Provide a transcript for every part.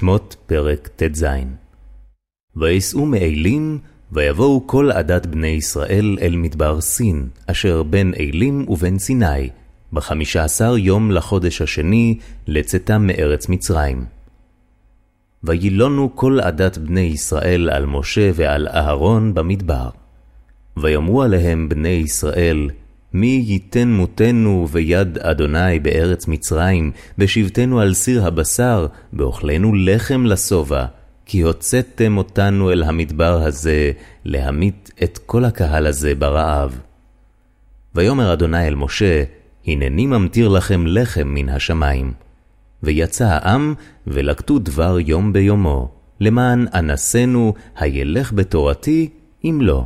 שמות פרק ט"ז ויסעו מאלים, ויבואו כל עדת בני ישראל אל מדבר סין, אשר בין אלים ובין סיני, בחמישה עשר יום לחודש השני, לצאתם מארץ מצרים. וילונו כל עדת בני ישראל על משה ועל אהרון במדבר. ויאמרו עליהם בני ישראל, מי ייתן מותנו ביד אדוני בארץ מצרים, בשבתנו על סיר הבשר, באוכלנו לחם לשובע, כי הוצאתם אותנו אל המדבר הזה, להמית את כל הקהל הזה ברעב. ויאמר אדוני אל משה, הנני ממטיר לכם לחם מן השמיים. ויצא העם, ולקטו דבר יום ביומו, למען אנסנו הילך בתורתי, אם לא.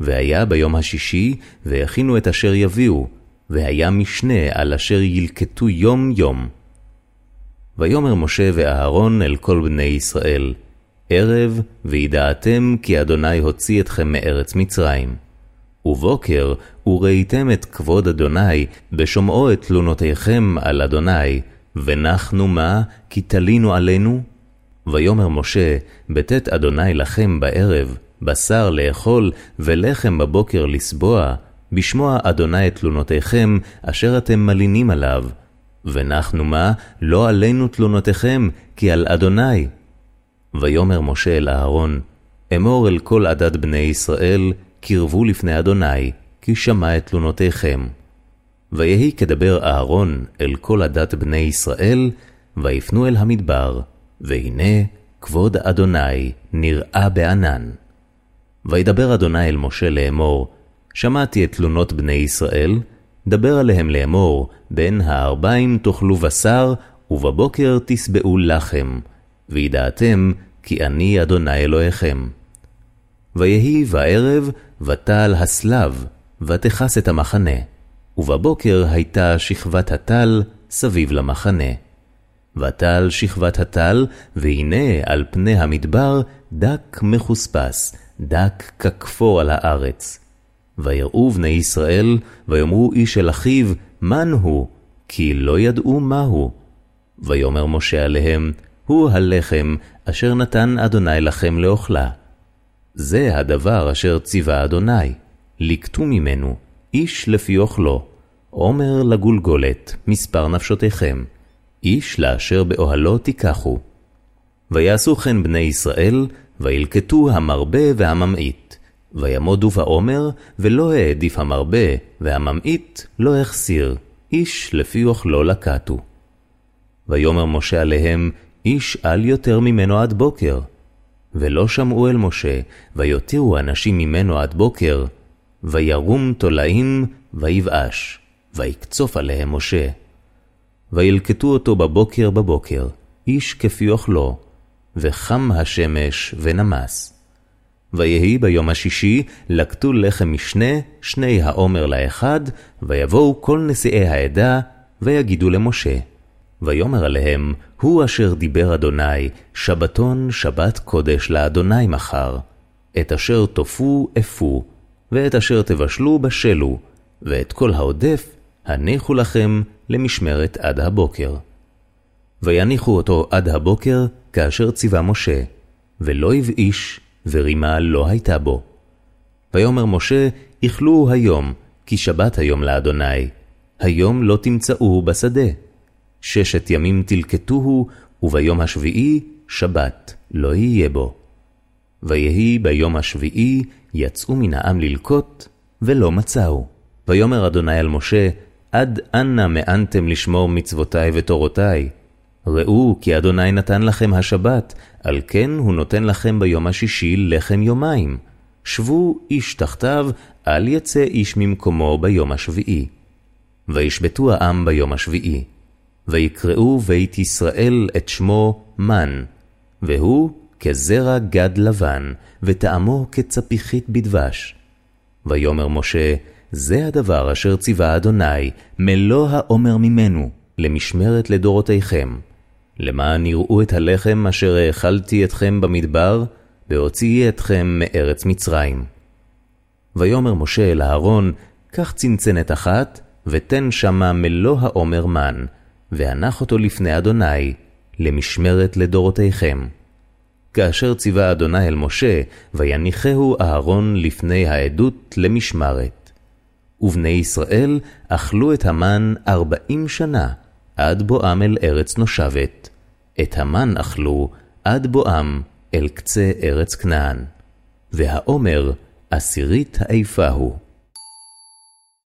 והיה ביום השישי, והכינו את אשר יביאו, והיה משנה על אשר ילקטו יום-יום. ויאמר משה ואהרון אל כל בני ישראל, ערב, וידעתם כי אדוני הוציא אתכם מארץ מצרים. ובוקר, וראיתם את כבוד אדוני, בשומעו את תלונותיכם על אדוני, ונחנו מה, כי תלינו עלינו? ויאמר משה, בטאת אדוני לכם בערב, בשר לאכול, ולחם בבוקר לסבוע, בשמוע אדוני את תלונותיכם, אשר אתם מלינים עליו. ונחנו מה, לא עלינו תלונותיכם, כי על אדוני. ויאמר משה אל אהרון, אמור אל כל עדת בני ישראל, קרבו לפני אדוני, כי שמע את תלונותיכם. ויהי כדבר אהרון אל כל עדת בני ישראל, ויפנו אל המדבר, והנה כבוד אדוני נראה בענן. וידבר אדוני אל משה לאמור, שמעתי את תלונות בני ישראל, דבר עליהם לאמור, בין הארבעים תאכלו בשר, ובבוקר תשבעו לחם, וידעתם כי אני אדוני אלוהיכם. ויהי בערב, ותעל הסלב, ותכס את המחנה, ובבוקר הייתה שכבת הטל סביב למחנה. ותעל שכבת הטל, והנה על פני המדבר דק מחוספס, דק ככפור על הארץ. ויראו בני ישראל, ויאמרו איש אל אחיו, מן הוא? כי לא ידעו מהו. ויאמר משה עליהם, הוא הלחם אשר נתן אדוני לכם לאוכלה. זה הדבר אשר ציווה אדוני, לקטו ממנו, איש לפי אוכלו, עומר לגולגולת, מספר נפשותיכם, איש לאשר באוהלו תיקחו. ויעשו כן בני ישראל, וילקטו המרבה והממעיט. וימודו בעומר, ולא העדיף המרבה, והממעיט לא החסיר, איש לפי אוכלו לקטו. ויאמר משה עליהם, איש אל יותר ממנו עד בוקר. ולא שמעו אל משה, ויותירו אנשים ממנו עד בוקר, וירום תולעים, ויבאש, ויקצוף עליהם משה. וילקטו אותו בבוקר בבוקר, איש כפי אוכלו, וחם השמש ונמס. ויהי ביום השישי, לקטו לחם משנה, שני העומר לאחד, ויבואו כל נשיאי העדה, ויגידו למשה. ויאמר עליהם, הוא אשר דיבר אדוני, שבתון שבת קודש לאדוני מחר. את אשר תופו אפו, ואת אשר תבשלו בשלו, ואת כל העודף הניחו לכם למשמרת עד הבוקר. ויניחו אותו עד הבוקר, כאשר ציווה משה, ולא הבאיש, ורימה לא הייתה בו. ויאמר משה, איכלו היום, כי שבת היום לאדוני, היום לא תמצאוהו בשדה. ששת ימים תלקטוהו, וביום השביעי שבת לא יהיה בו. ויהי ביום השביעי, יצאו מן העם ללקוט, ולא מצאו. ויאמר אדוני אל משה, עד אנה מאנתם לשמור מצוותי ותורותי? ראו כי אדוני נתן לכם השבת, על כן הוא נותן לכם ביום השישי לחם יומיים. שבו איש תחתיו, אל יצא איש ממקומו ביום השביעי. וישבתו העם ביום השביעי. ויקראו בית ישראל את שמו מן, והוא כזרע גד לבן, וטעמו כצפיחית בדבש. ויאמר משה, זה הדבר אשר ציווה אדוני, מלוא העומר ממנו, למשמרת לדורותיכם. למען יראו את הלחם אשר האכלתי אתכם במדבר, והוציאי אתכם מארץ מצרים. ויאמר משה אל אהרון, קח צנצנת אחת, ותן שמה מלוא העומר מן, והנח אותו לפני אדוני, למשמרת לדורותיכם. כאשר ציווה אדוני אל משה, ויניחהו אהרון לפני העדות למשמרת. ובני ישראל אכלו את המן ארבעים שנה, עד בואם אל ארץ נושבת. את המן אכלו עד בואם אל קצה ארץ כנען. והעומר עשירית האיפה הוא.